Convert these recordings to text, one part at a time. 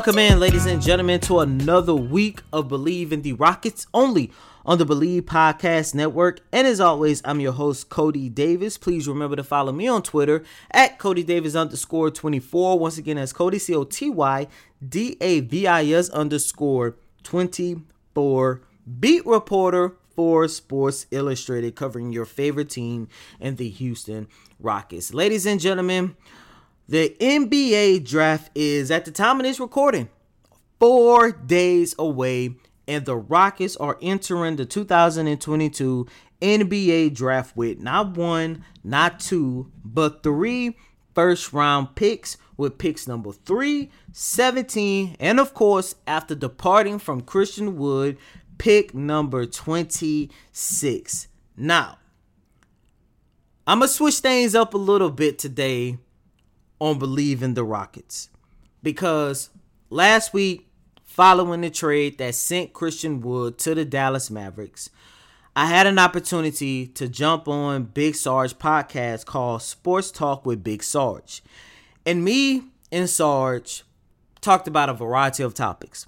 Welcome in, ladies and gentlemen, to another week of Bleav in the Rockets, only on the Bleav Podcast Network. And as always, I'm your host, Coty Davis. Please remember to follow me on Twitter at Coty Davis underscore 24. Once again, that's Coty C O T Y D A V I S underscore 24. Beat reporter for Sports Illustrated, covering your favorite team and the Houston Rockets. Ladies and gentlemen, the NBA draft is, at the time of this recording, four days away, and the Rockets are entering the 2022 NBA draft with not one, not two, but three first round picks, with picks number 3, 17, and of course, after departing from Christian Wood, pick number 26. Now, I'm going to switch things up a little bit today on believing the Rockets. Because last week, following the trade that sent Christian Wood to the Dallas Mavericks, I had an opportunity to jump on Big Sarge podcast called Sports Talk with Big Sarge. And me and Sarge talked about a variety of topics.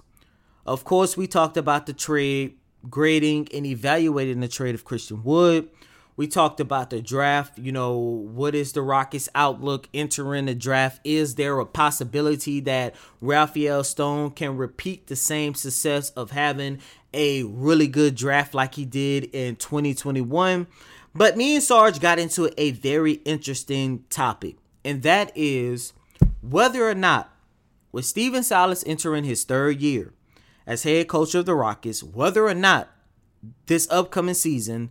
Of course, we talked about the trade, grading and evaluating the trade of Christian Wood. We talked about the draft. You know, what is the Rockets' outlook entering the draft? Is there a possibility that Rafael Stone can repeat the same success of having a really good draft like he did in 2021? But me and Sarge got into a very interesting topic, and that is whether or not, with Stephen Silas entering his third year as head coach of the Rockets, whether or not this upcoming season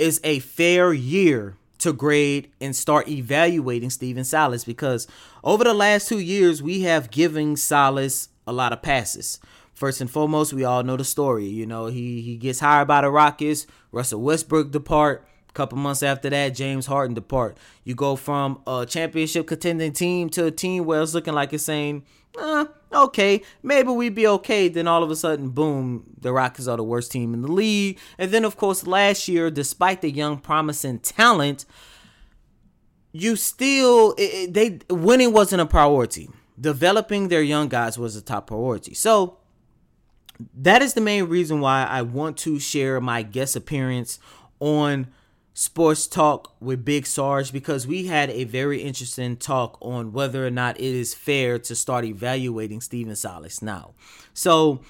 is a fair year to grade and start evaluating Stephen Silas because over the last two years we have given Silas a lot of passes. First and foremost, we all know the story. You know, he he gets hired by the Rockets. Russell Westbrook depart. A couple months after that, James Harden depart. You go from a championship contending team to a team where it's looking like it's saying, uh, okay, maybe we'd be okay. Then all of a sudden, boom, the Rockets are the worst team in the league. And then, of course, last year, despite the young, promising talent, you still it, they winning wasn't a priority. Developing their young guys was a top priority. So that is the main reason why I want to share my guest appearance on Sports Talk with Big Sarge because we had a very interesting talk on whether or not it is fair to start evaluating Stephen Silas now. So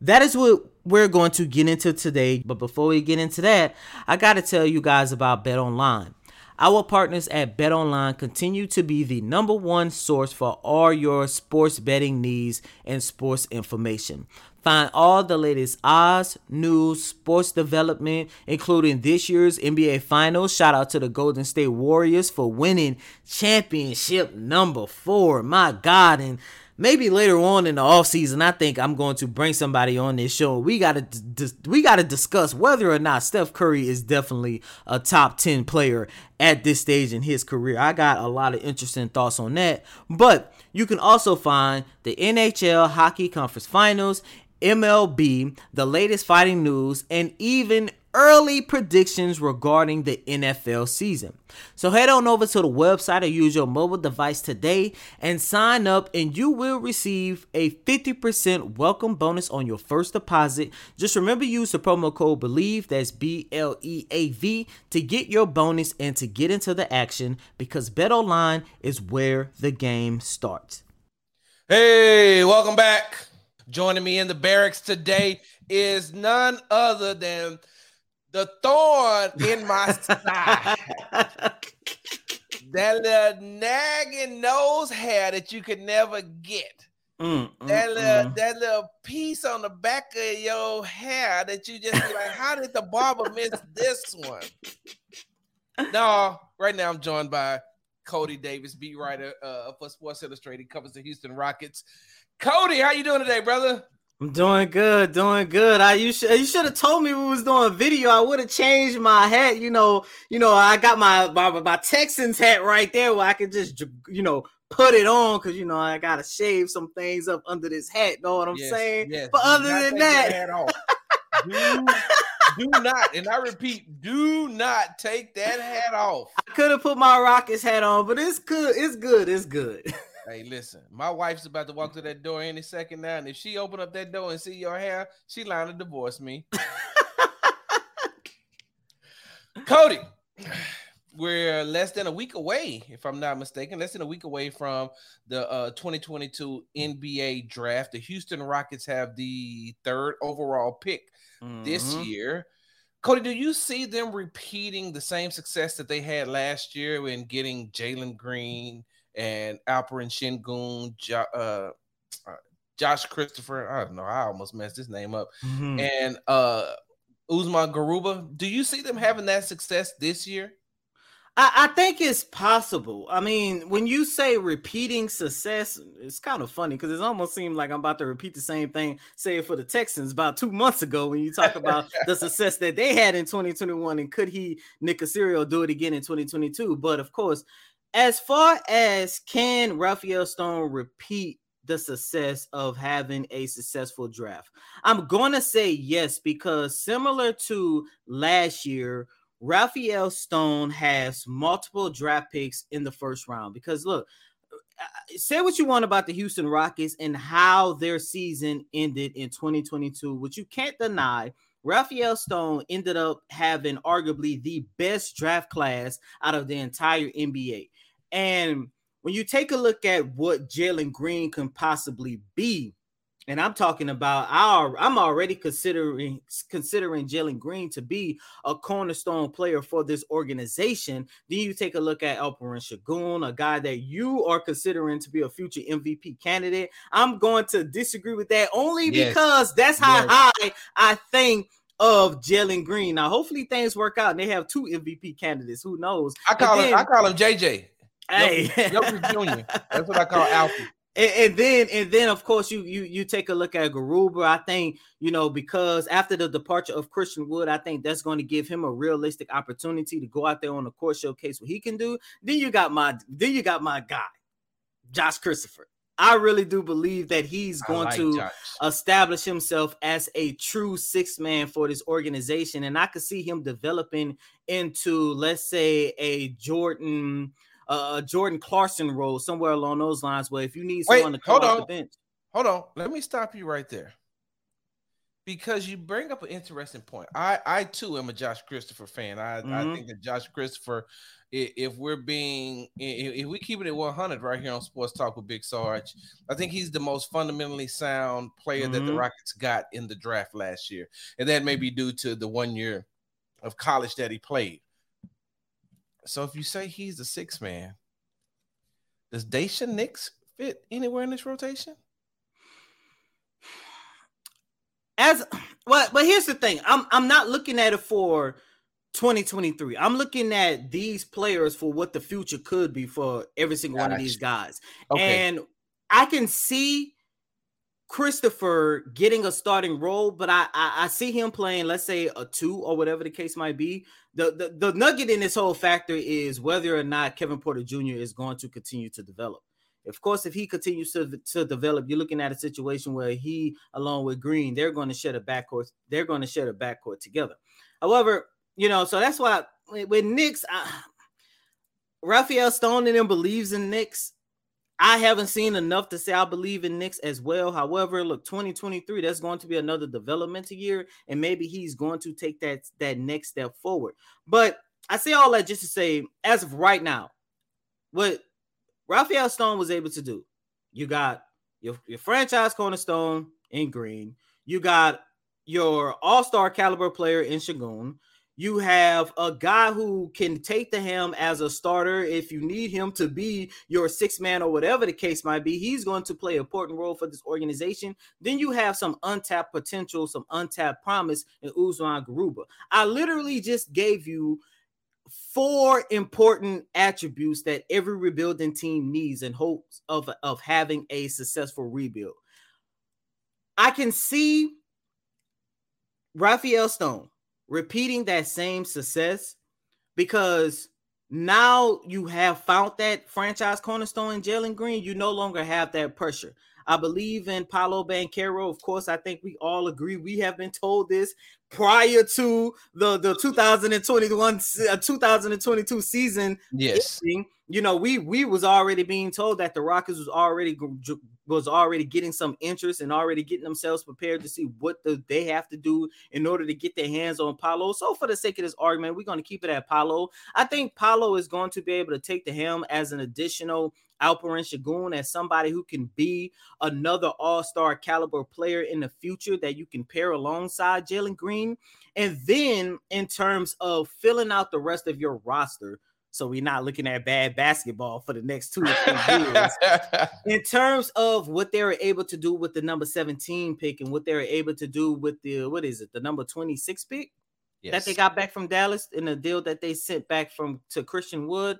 that is what we're going to get into today. But before we get into that, I got to tell you guys about Bet Online. Our partners at Bet Online continue to be the number one source for all your sports betting needs and sports information. Find all the latest odds, news, sports development, including this year's NBA Finals. Shout out to the Golden State Warriors for winning championship number four. My God. And maybe later on in the offseason, I think I'm going to bring somebody on this show. We gotta we gotta discuss whether or not Steph Curry is definitely a top 10 player at this stage in his career. I got a lot of interesting thoughts on that. But you can also find the NHL Hockey Conference Finals, MLB, the latest fighting news, and even early predictions regarding the NFL season. So head on over to the website or use your mobile device today and sign up and you will receive a 50% welcome bonus on your first deposit. Just remember use the promo code BLEAV that's B L E A V to get your bonus and to get into the action because BetOnline is where the game starts. Hey, welcome back. Joining me in the barracks today is none other than the thorn in my side. that little nagging nose hair that you could never get. Mm, mm, That little, mm. that little piece on the back of your hair that you just be like, how did the barber miss this one? No, right now I'm joined by Coty Davis, beat writer uh, for Sports Illustrated, covers the Houston Rockets. Coty, how you doing today, brother? I'm doing good, doing good. I you should you should have told me we was doing video. I would have changed my hat. You know, you know, I got my, my my Texans hat right there where I could just you know put it on because you know I gotta shave some things up under this hat. Know what I'm Yes, saying? yes. But other than that, do, do not, and I repeat, do not take that hat off. I could have put my Rockets hat on, but it's good. It's good. It's good. Hey, listen, my wife's about to walk through that door any second now, and if she open up that door and see your hair, she lying to divorce me. Coty, we're less than a week away, if I'm not mistaken, less than a week away from the uh, 2022 NBA draft. The Houston Rockets have the third overall pick this Mhm. year. Coty, do you see them repeating the same success that they had last year in getting Jalen Green and Alperen Sengun, jo- uh, uh, Josh Christopher? I don't know. I almost messed his name up. Mhm. And uh, Usman Garuba. Do you see them having that success this year? I, I think it's possible. I mean, when you say repeating success, it's kind of funny because it almost seems like I'm about to repeat the same thing, say for the Texans about two months ago when you talk about the success that they had in 2021 and could he, Nick Caserio, do it again in 2022? But of course, as far as can Rafael Stone repeat the success of having a successful draft, I'm going to say yes because similar to last year, Rafael Stone has multiple draft picks in the first round. Because look, uh, say what you want about the Houston Rockets and how their season ended in 2022, which you can't deny. Rafael Stone ended up having arguably the best draft class out of the entire NBA. And when you take a look at what Jalen Green can possibly be, and I'm talking about our, I'm already considering considering Jalen Green to be a cornerstone player for this organization. Then you take a look at Alperen Sengun, a guy that you are considering to be a future MVP candidate. I'm going to disagree with that only Yes. because that's how Yes. high I think of Jalen Green. Now, hopefully things work out and they have two MVP candidates. Who knows? I call And him. I call him JJ. Hey, Jr. That's what I call Alfie. And, and then and then of course you you you take a look at Garuba. I think you know because after the departure of Christian Wood, I think that's going to give him a realistic opportunity to go out there on the court showcase what he can do. Then you got my then you got my guy, Josh Christopher. I really do believe that he's going like to Josh. establish himself as a true six man for this organization. And I could see him developing into, let's say, a Jordan, uh, a Jordan Clarkson role somewhere along those lines. Where if you need Wait, someone to come off the bench, Hold on. Let me stop you right there. Because you bring up an interesting point. I, I too am a Josh Christopher fan. I, I Mhm. think that Josh Christopher, if we're being, i- i- if we keep it at 100 right here on Sports Talk with Big Sarge, I think he's the most fundamentally sound player that the Mhm. Rockets got in the draft last year. And that may be due to the one year of college that he played. So if you say he's the sixth man, does Daishen Nix fit anywhere in this rotation? as well, but here's the thing: I'm I'm not looking at it for 2023. I'm looking at these players for what the future could be for every single one of these guys. Okay. And I can see Christopher getting a starting role, but I, I I see him playing, let's say a two or whatever the case might be. The, the the nugget in this whole factor is whether or not Kevin Porter Jr. is going to continue to develop. Of course, if he continues to, to develop, you're looking at a situation where he, along with Green, they're going to share a backcourt. They're going to share a backcourt together. However, you know, so that's why with Nix, I, Rafael Stone and them believes in Nix. I haven't seen enough to say I believe in Nix as well. However, look, 2023, that's going to be another developmental year, and maybe he's going to take that that next step forward. But I say all that just to say, as of right now, what Rafael Stone was able to do, you got your, your franchise cornerstone in Green, you got your all-star caliber player in Sengun. You have a guy who can take the helm as a starter if you need him to be your six man or whatever the case might be. He's going to play an important role for this organization. Then you have some untapped potential, some untapped promise in Usman Garuba. I literally just gave you four important attributes that every rebuilding team needs in hopes of, of having a successful rebuild. I can see Rafael Stone repeating that same success because now you have found that franchise cornerstone in Jalen Green. You no longer have that pressure. I believe in Paolo Banchero. Of course, I think we all agree. We have been told this prior to the the 2021 uh, 2022 season. Yes. ending. You know, we we was already being told that the Rockets was already was already getting some interest and already getting themselves prepared to see what the, they have to do in order to get their hands on Paolo. So, for the sake of this argument, we're going to keep it at Paolo. I think Paolo is going to be able to take the helm as an additional Alperen Sengun as somebody who can be another all-star caliber player in the future that you can pair alongside Jalen Green. And then in terms of filling out the rest of your roster, so we're not looking at bad basketball for the next two or three years. in terms of what they were able to do with the number 17 pick and what they were able to do with the what is it, the number 26 pick that they got back from Dallas in the deal that they sent back from to Christian Wood.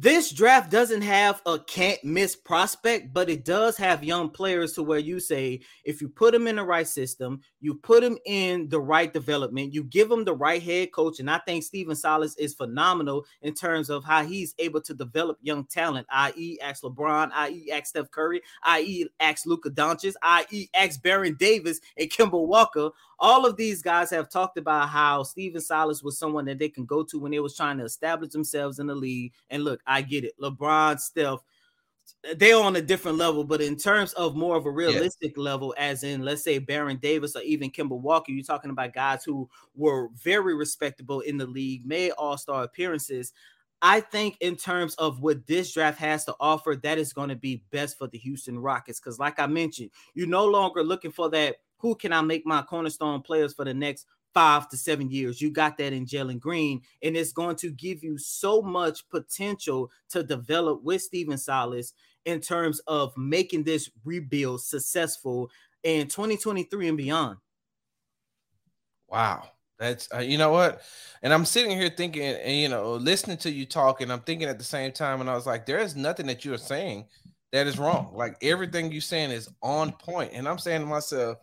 This draft doesn't have a can't miss prospect, but it does have young players to where you say if you put them in the right system, you put them in the right development, you give them the right head coach. And I think Stephen Silas is phenomenal in terms of how he's able to develop young talent, i.e., ask LeBron, i.e., ask Steph Curry, i.e., ask Luka Doncic, i.e., ask Baron Davis and Kemba Walker all of these guys have talked about how Stephen Silas was someone that they can go to when they was trying to establish themselves in the league. And look, I get it. LeBron, Steph, they're on a different level, but in terms of more of a realistic level, as in let's say Baron Davis or even Kemba Walker, you're talking about guys who were very respectable in the league, made all-star appearances. I think in terms of what this draft has to offer, that is going to be best for the Houston Rockets. Because, like I mentioned, you're no longer looking for that. Who can I make my cornerstone players for the next five to seven years? You got that in Jalen Green, and it's going to give you so much potential to develop with Stephen Silas in terms of making this rebuild successful in 2023 and beyond. Wow. That's uh, you know what, and I'm sitting here thinking, and you know, listening to you talk, and I'm thinking at the same time, and I was like, there is nothing that you are saying that is wrong. Like everything you're saying is on point, and I'm saying to myself,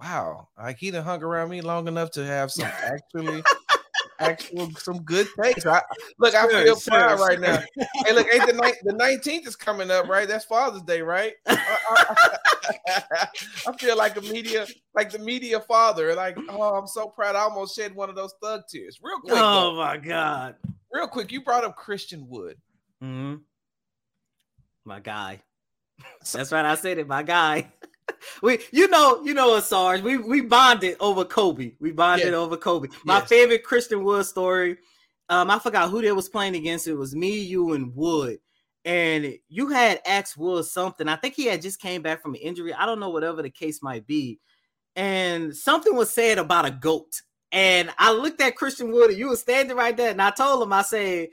wow, like he done hung around me long enough to have some actually, actual some good takes. I, look, I feel sure, proud right now. Hey, look, ain't the night the 19th is coming up, right? That's Father's Day, right? I, I- I feel like a media, like the media father. Like, oh, I'm so proud. I almost shed one of those thug tears. Real quick, Oh though, my God. real quick. You brought up Christian Wood. Mm-hmm. My guy. That's right. I said it. My guy. we, you know, you know, us, Sarge. We we bonded over Kobe. We bonded Yes. over Kobe. My Yes. favorite Christian Wood story. Um, I forgot who they was playing against. It was me, you, and Wood. And you had asked Wood something. I think he had just came back from an injury. I don't know, whatever the case might be. And something was said about a goat. And I looked at Christian Wood, and you were standing right there. And I told him, I said,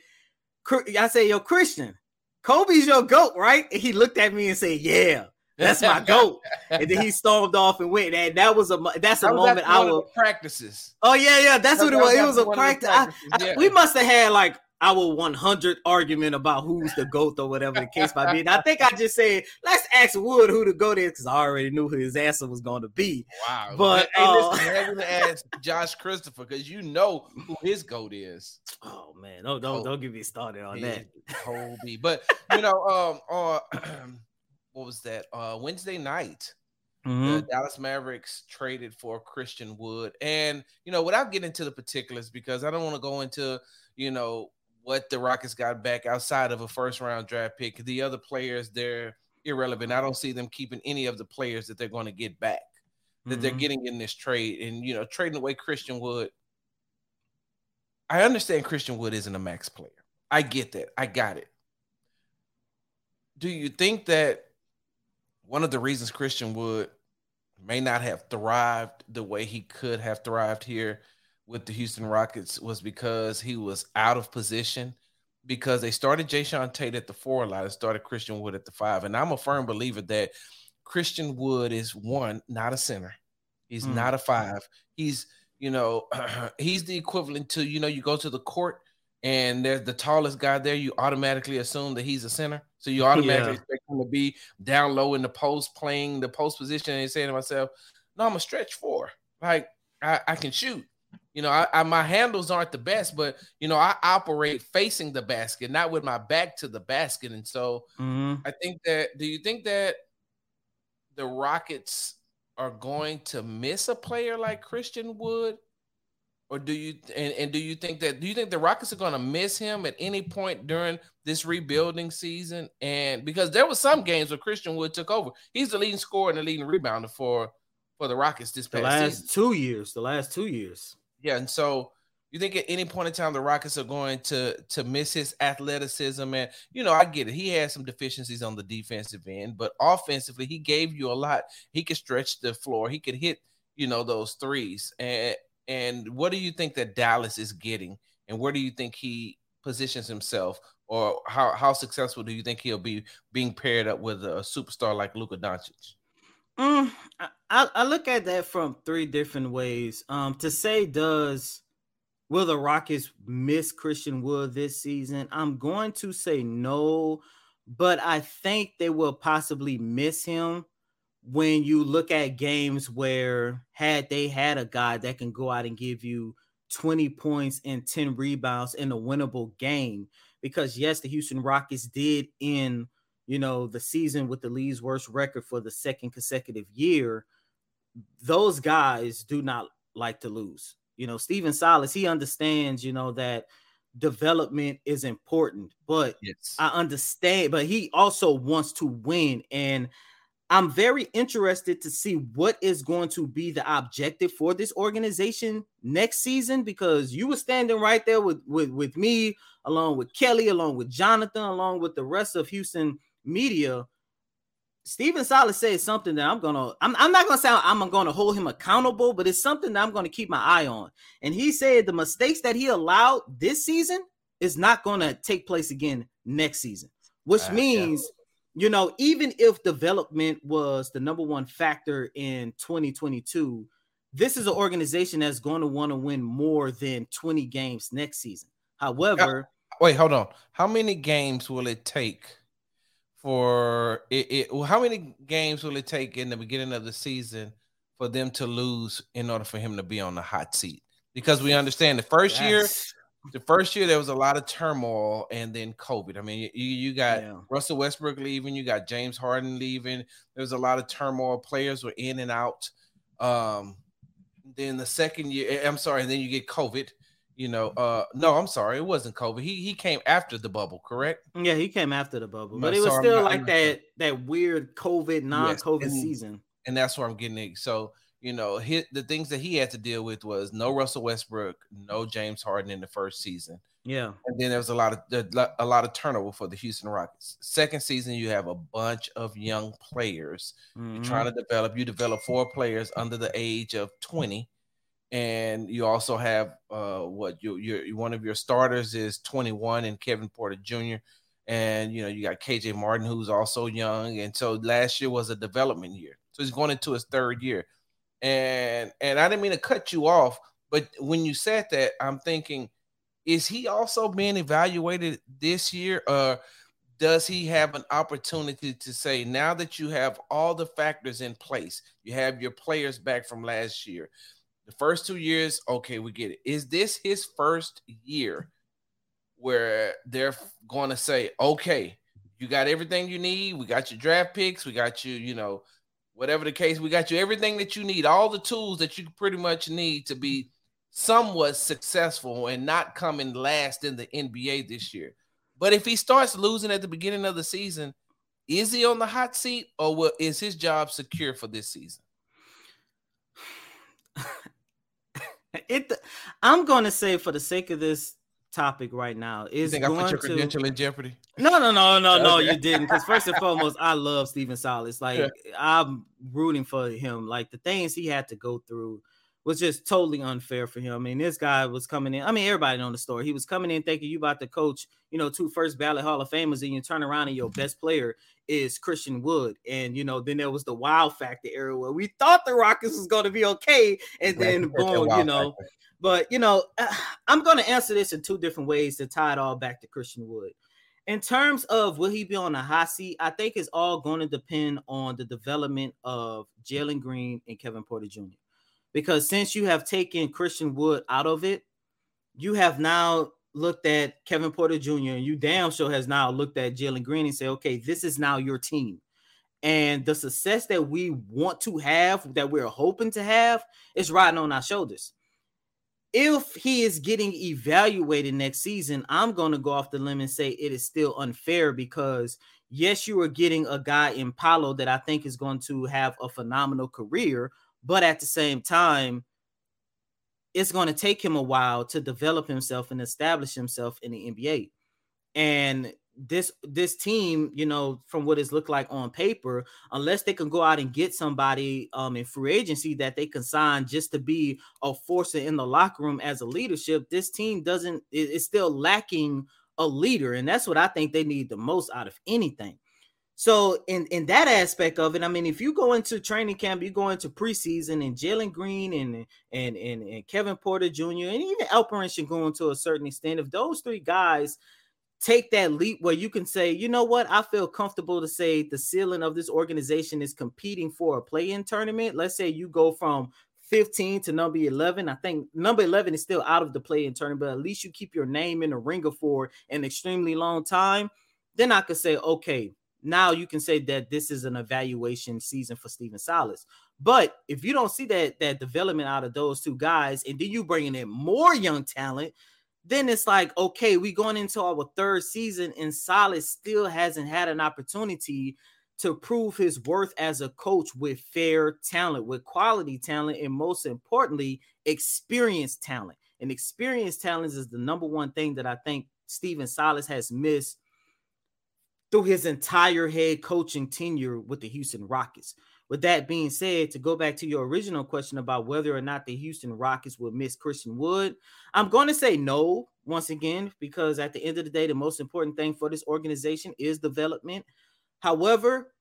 I said, yo, Christian, Kobe's your goat, right? And he looked at me and said, Yeah, that's my goat. and then he stormed off and went. And that was a that's a That moment I one of will. practices. Oh yeah, yeah, that's what it was. It was a one practice. I- I- yeah. We must have had like our 100 argument about who's the goat or whatever the case might be. And I think I just said, let's ask Wood who the goat is because I already knew who his answer was going to be. Wow. But, hey, uh, listen, have him ask Josh Christopher because you know who his goat is. Oh man, don't don't, don't get me started on He that. Kobe. But you know, um, on what was that? Uh, Wednesday night. Mhm. the Dallas Mavericks traded for Christian Wood. And, you know, without getting into the particulars, because I don't want to go into, you know, what the Rockets got back outside of a first round draft pick. The other players, they're irrelevant. I don't see them keeping any of the players that they're going to get back, that they're Mhm. getting in this trade. And, you know, trading away Christian Wood. I understand Christian Wood isn't a max player. I get that. I got it. Do you think that one of the reasons Christian Wood may not have thrived the way he could have thrived here with the Houston Rockets was because he was out of position because they started Jae'Sean Tate at the four a lot and started Christian Wood at the five. And I'm a firm believer that Christian Wood is one, not a center. He's Mm. not a five. He's, you know, he's the equivalent to, you know, you go to the court and there's the tallest guy there, you automatically assume that he's a center. So you automatically Yeah. expect him to be down low in the post, playing the post position, and saying to myself, "No, I'm a stretch four. Like I, I can shoot. You know, I, I my handles aren't the best, but you know, I operate facing the basket, not with my back to the basket. And so Mhm. I think that. Do you think that the Rockets are going to miss a player like Christian Wood? Or do you and, and do you think that do you think the Rockets are going to miss him at any point during this rebuilding season? And because there was some games where Christian Wood took over, he's the leading scorer and the leading rebounder for for the Rockets this The past last season. two years, the last two years. Yeah, and so you think at any point in time the Rockets are going to to miss his athleticism and you know I get it. He has some deficiencies on the defensive end, but offensively he gave you a lot. He could stretch the floor. He could hit you know those threes. And and what do you think that Dallas is getting? And where do you think he positions himself? Or how how successful do you think he'll be being paired up with a superstar like Luka Doncic? Mm, I- I, look at that from three different ways. Um, to say does will the Rockets miss Christian Wood this season? I'm going to say no, but I think they will possibly miss him when you look at games where had they had a guy that can go out and give you 20 points and 10 rebounds in a winnable game. Because yes, the Houston Rockets did end you know, the season with the league's worst record for the second consecutive year, those guys do not like to lose. You know, Stephen Silas, he understands, you know, that development is important, but Yes. I understand, but he also wants to win. And I'm very interested to see what is going to be the objective for this organization next season because you were standing right there with, with, with me, along with Kelly, along with Jonathan, along with the rest of Houston media. Stephen Silas said something that I'm gonna, I'm, I'm not gonna say I'm gonna hold him accountable, but it's something that I'm gonna keep my eye on. And he said the mistakes that he allowed this season is not gonna take place again next season, which means. yeah. You know, even if development was the number one factor in 2022, this is an organization that's going to want to win more than 20 games next season. However, Wait, hold on. How many games will it take for it, it? well, How many games will it take in the beginning of the season for them to lose in order for him to be on the hot seat? Because we understand the first year, that's- the first year there was a lot of turmoil, and then COVID. I mean, you you got Yeah. Russell Westbrook leaving, you got James Harden leaving. There was a lot of turmoil. Players were in and out. Um, then the second year, I'm sorry, and then you get COVID. You know, uh, no, I'm sorry, it wasn't COVID. He he came after the bubble, correct? yeah, he came after the bubble, I'm but it was sorry, still not- like that that weird COVID non-COVID and- season. and that's where I'm getting it. So, you know, hit the things that he had to deal with was no Russell Westbrook, no James Harden in the first season. Yeah, And then there was a lot of a lot of turnover for the Houston Rockets. Second season, you have a bunch of young players You're Mhm. trying to develop. You develop four players under the age of 20. And you also have uh what your your one of your starters is 21 and Kevin Porter Jr. And you know, you got KJ Martin, who's also young. And so last year was a development year. So he's going into his third year. And and I didn't mean to cut you off, but when you said that, I'm thinking, is he also being evaluated this year? Or does he have an opportunity to say now that you have all the factors in place, you have your players back from last year, the first two years, okay, we get it. Is this his first year where they're going to say, okay, you got everything you need, we got your draft picks, we got you, you know, whatever the case, we got you everything that you need, all the tools that you pretty much need to be somewhat successful and not coming last in the NBA this year. But if he starts losing at the beginning of the season, is he on the hot seat or will, is his job secure for this season? it. I'm going to say for the sake of this topic right now You is think I going put your to credential in jeopardy? No, no, no, no, no, Okay. you didn't. Because first and foremost, I love Stephen Silas. Like Yeah. I'm rooting for him. Like the things he had to go through was just totally unfair for him. I mean, this guy was coming in. I mean, everybody know the story. He was coming in thinking you about to coach, you know, two first ballot Hall of Famers, and you turn around and your best player is Christian Wood. And you know, then there was the wild factor era where we thought the Rockets was going to be okay, and then boom, you know. Factor. But you know, uh, I'm going to answer this in two different ways to tie it all back to Christian Wood. In terms of will he be on a hot seat, I think it's all going to depend on the development of Jalen Green and Kevin Porter Jr. Because since you have taken Christian Wood out of it, you have now looked at Kevin Porter Jr. and you damn sure has now looked at Jalen Green and say, okay, this is now your team. And the success that we want to have, that we're hoping to have, is riding on our shoulders. If he is getting evaluated next season, I'm going to go off the limb and say it is still unfair because, yes, you are getting a guy in Paolo that I think is going to have a phenomenal career, but at the same time, it's going to take him a while to develop himself and establish himself in the NBA. And this this team, you know, from what it's looked like on paper, unless they can go out and get somebody um in free agency that they can sign just to be a force in the locker room as a leadership, this team doesn't is still lacking a leader, and that's what I think they need the most out of anything. So in in that aspect of it, I mean, if you go into training camp, you go into preseason, and Jalen Green and and and, and Kevin Porter Jr. and even Alperen should go into a certain extent. If those three guys take that leap where you can say, you know what, I feel comfortable to say the ceiling of this organization is competing for a play-in tournament. Let's say you go from 15 to number 11. I think number 11 is still out of the play-in tournament, but at least you keep your name in the ringer for an extremely long time. Then I could say, okay, now you can say that this is an evaluation season for Stephen Silas. But if you don't see that that development out of those two guys, and then you bringing in more young talent, then it's like okay, we going into our third season, and Silas still hasn't had an opportunity to prove his worth as a coach with fair talent, with quality talent, and most importantly, experienced talent. And experienced talent is the number one thing that I think Stephen Silas has missed through his entire head coaching tenure with the Houston Rockets. With that being said, to go back to your original question about whether or not the Houston Rockets will miss Christian Wood, I'm going to say no once again, because at the end of the day, the most important thing for this organization is development. However,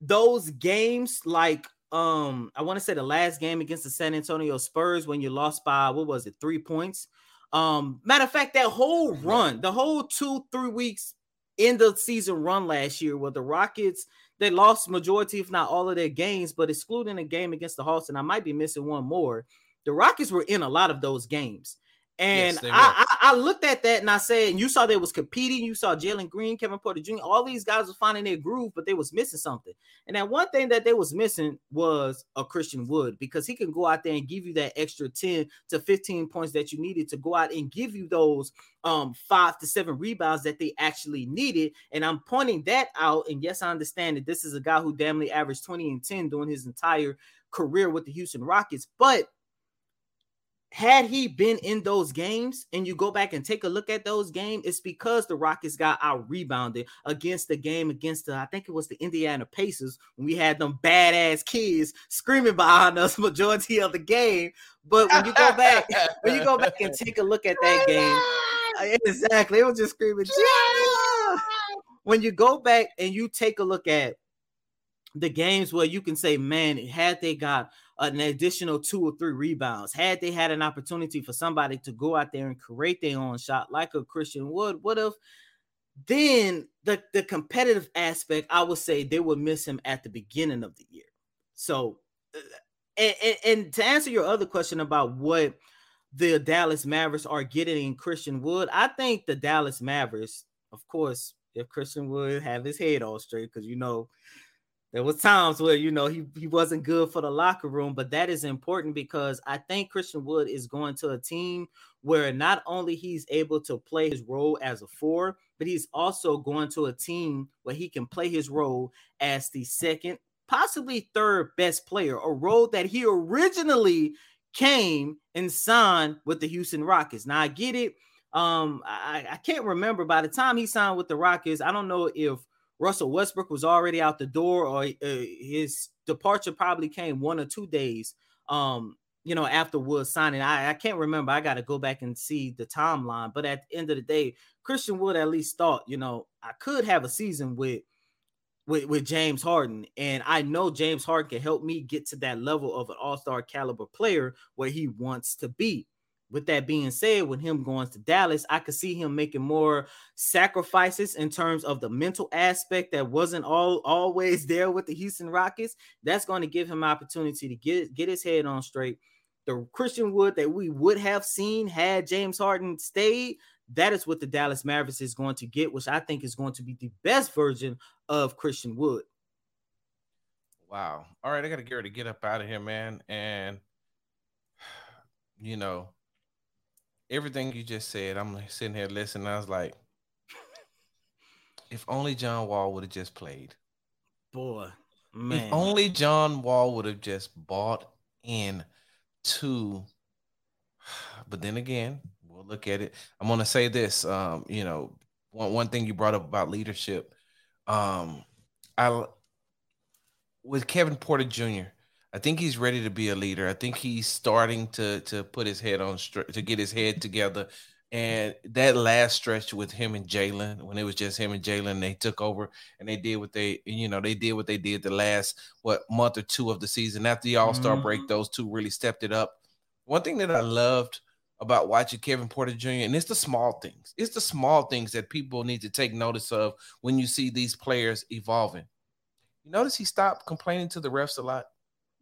those games like um I want to say the last game against the San Antonio Spurs when you lost by what was it, three points. Um, matter of fact, that whole run, the whole two, three weeks in the season run last year where the Rockets they lost majority, if not all of their games, but excluding a game against the Hawks, and I might be missing one more. The Rockets were in a lot of those games. And yes, I, I, I, looked at that and I said, and you saw they was competing. You saw Jalen Green, Kevin Porter Jr. All these guys were finding their groove, but they was missing something. And that one thing that they was missing was a Christian Wood because he can go out there and give you that extra 10 to 15 points that you needed to go out and give you those um five to seven rebounds that they actually needed. And I'm pointing that out. And yes, I understand that this is a guy who damn near averaged 20 and 10 during his entire career with the Houston Rockets, but had he been in those games and you go back and take a look at those games, it's because the Rockets got out rebounded against the game against the, I think it was the Indiana Pacers when we had them badass kids screaming behind us majority of the game. But when you go back, when you go back and take a look at that game, exactly, it was just screaming. When you go back and you take a look at the games where you can say, man, had they got an additional two or three rebounds, had they had an opportunity for somebody to go out there and create their own shot like a Christian Wood would have, then the, the competitive aspect, I would say they would miss him at the beginning of the year. So, uh, and, and, and to answer your other question about what the Dallas Mavericks are getting in Christian Wood, I think the Dallas Mavericks, of course, if Christian Wood have his head all straight, because you know there was times where you know he, he wasn't good for the locker room but that is important because i think christian wood is going to a team where not only he's able to play his role as a four but he's also going to a team where he can play his role as the second possibly third best player a role that he originally came and signed with the houston rockets. Now i get it. Um i, I can't remember by the time he signed with the rockets i don't know if Russell Westbrook was already out the door, or uh, his departure probably came one or two days, um, you know, after Wood signing. I, I can't remember. I got to go back and see the timeline. But at the end of the day, Christian Wood at least thought, you know, I could have a season with with, with James Harden. And I know James Harden can help me get to that level of an all-star caliber player where he wants to be. With that being said, with him going to Dallas, I could see him making more sacrifices in terms of the mental aspect that wasn't all always there with the Houston Rockets. That's going to give him opportunity to get get his head on straight. The Christian Wood that we would have seen had James Harden stayed, that is what the Dallas Mavericks is going to get, which I think is going to be the best version of Christian Wood. Wow. All right, I got to get ready to get up out of here, man. And you know, everything you just said, I'm sitting here listening. I was like, if only John Wall would have just played. Boy, man. If only John Wall would have just bought in to. But then again, we'll look at it. I'm gonna say this. Um, you know, one one thing you brought up about leadership. Um, I with Kevin Porter Jr. I think he's ready to be a leader. I think he's starting to to put his head on to get his head together. And that last stretch with him and Jalen, when it was just him and Jalen, they took over and they did what they, you know, they did what they did the last what month or two of the season. After the All Star mm-hmm. break, those two really stepped it up. One thing that I loved about watching Kevin Porter Jr. and it's the small things. It's the small things that people need to take notice of when you see these players evolving. You notice he stopped complaining to the refs a lot.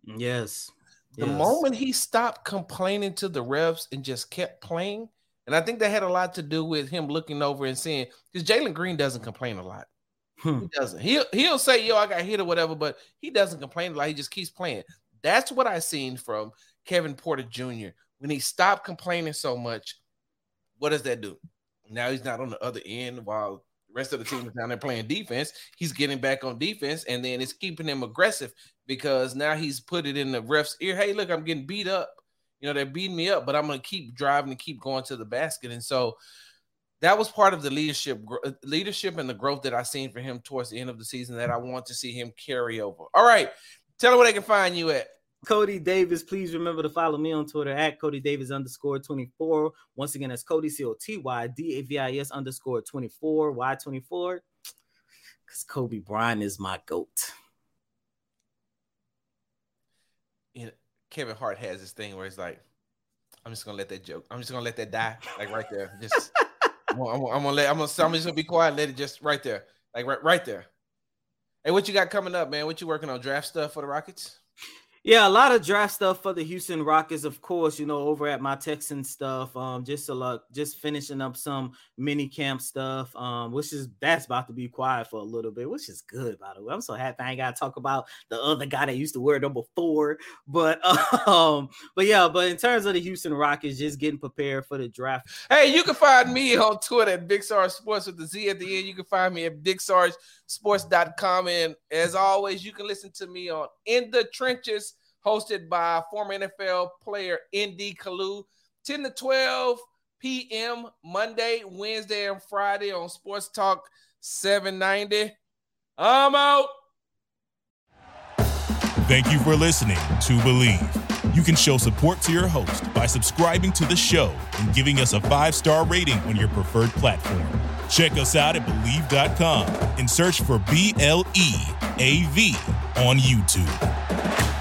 Yes. The yes. moment he stopped complaining to the refs and just kept playing, and I think that had a lot to do with him looking over and seeing because Jalen Green doesn't complain a lot. Hmm. He doesn't. He'll he'll say, "Yo, I got hit or whatever," but he doesn't complain a lot. He just keeps playing. That's what I seen from Kevin Porter Jr. When he stopped complaining so much, what does that do? Now he's not on the other end while the rest of the team is down there playing defense. He's getting back on defense, and then it's keeping him aggressive because now he's put it in the ref's ear. Hey, look, I'm getting beat up. You know, they're beating me up, but I'm going to keep driving and keep going to the basket. And so that was part of the leadership uh, leadership and the growth that I seen for him towards the end of the season that I want to see him carry over. All right. Tell them where they can find you at. Coty Davis. Please remember to follow me on Twitter at Coty Davis underscore 24. Once again, that's Coty C O T Y D A V I S underscore 24. Why 24? Because Kobe Bryant is my GOAT. You know, Kevin Hart has this thing where he's like, I'm just gonna let that joke. I'm just gonna let that die, like right there. Just I'm, gonna, I'm, gonna let. I'm gonna. I'm just gonna be quiet. let it just right there, like right, right there. Hey, what you got coming up, man? What you working on? Draft stuff for the Rockets? Yeah, a lot of draft stuff for the Houston Rockets, of course, you know, over at my Texan stuff. Um, just a lot, just finishing up some mini camp stuff. Um, which is that's about to be quiet for a little bit, which is good, by the way. I'm so happy I ain't gotta talk about the other guy that used to wear number four. But um, but yeah, but in terms of the Houston Rockets, just getting prepared for the draft. Hey, you can find me on Twitter at Big Sarge Sports with the Z at the end. You can find me at BigSargeSports.com. And as always, you can listen to me on In the Trenches hosted by former NFL player ND Kalu. 10 to 12 p.m. Monday, Wednesday, and Friday on Sports Talk 790. I'm out. Thank you for listening to Bleav. You can show support to your host by subscribing to the show and giving us a five star rating on your preferred platform. Check us out at Bleav.com and search for B L E A V on YouTube.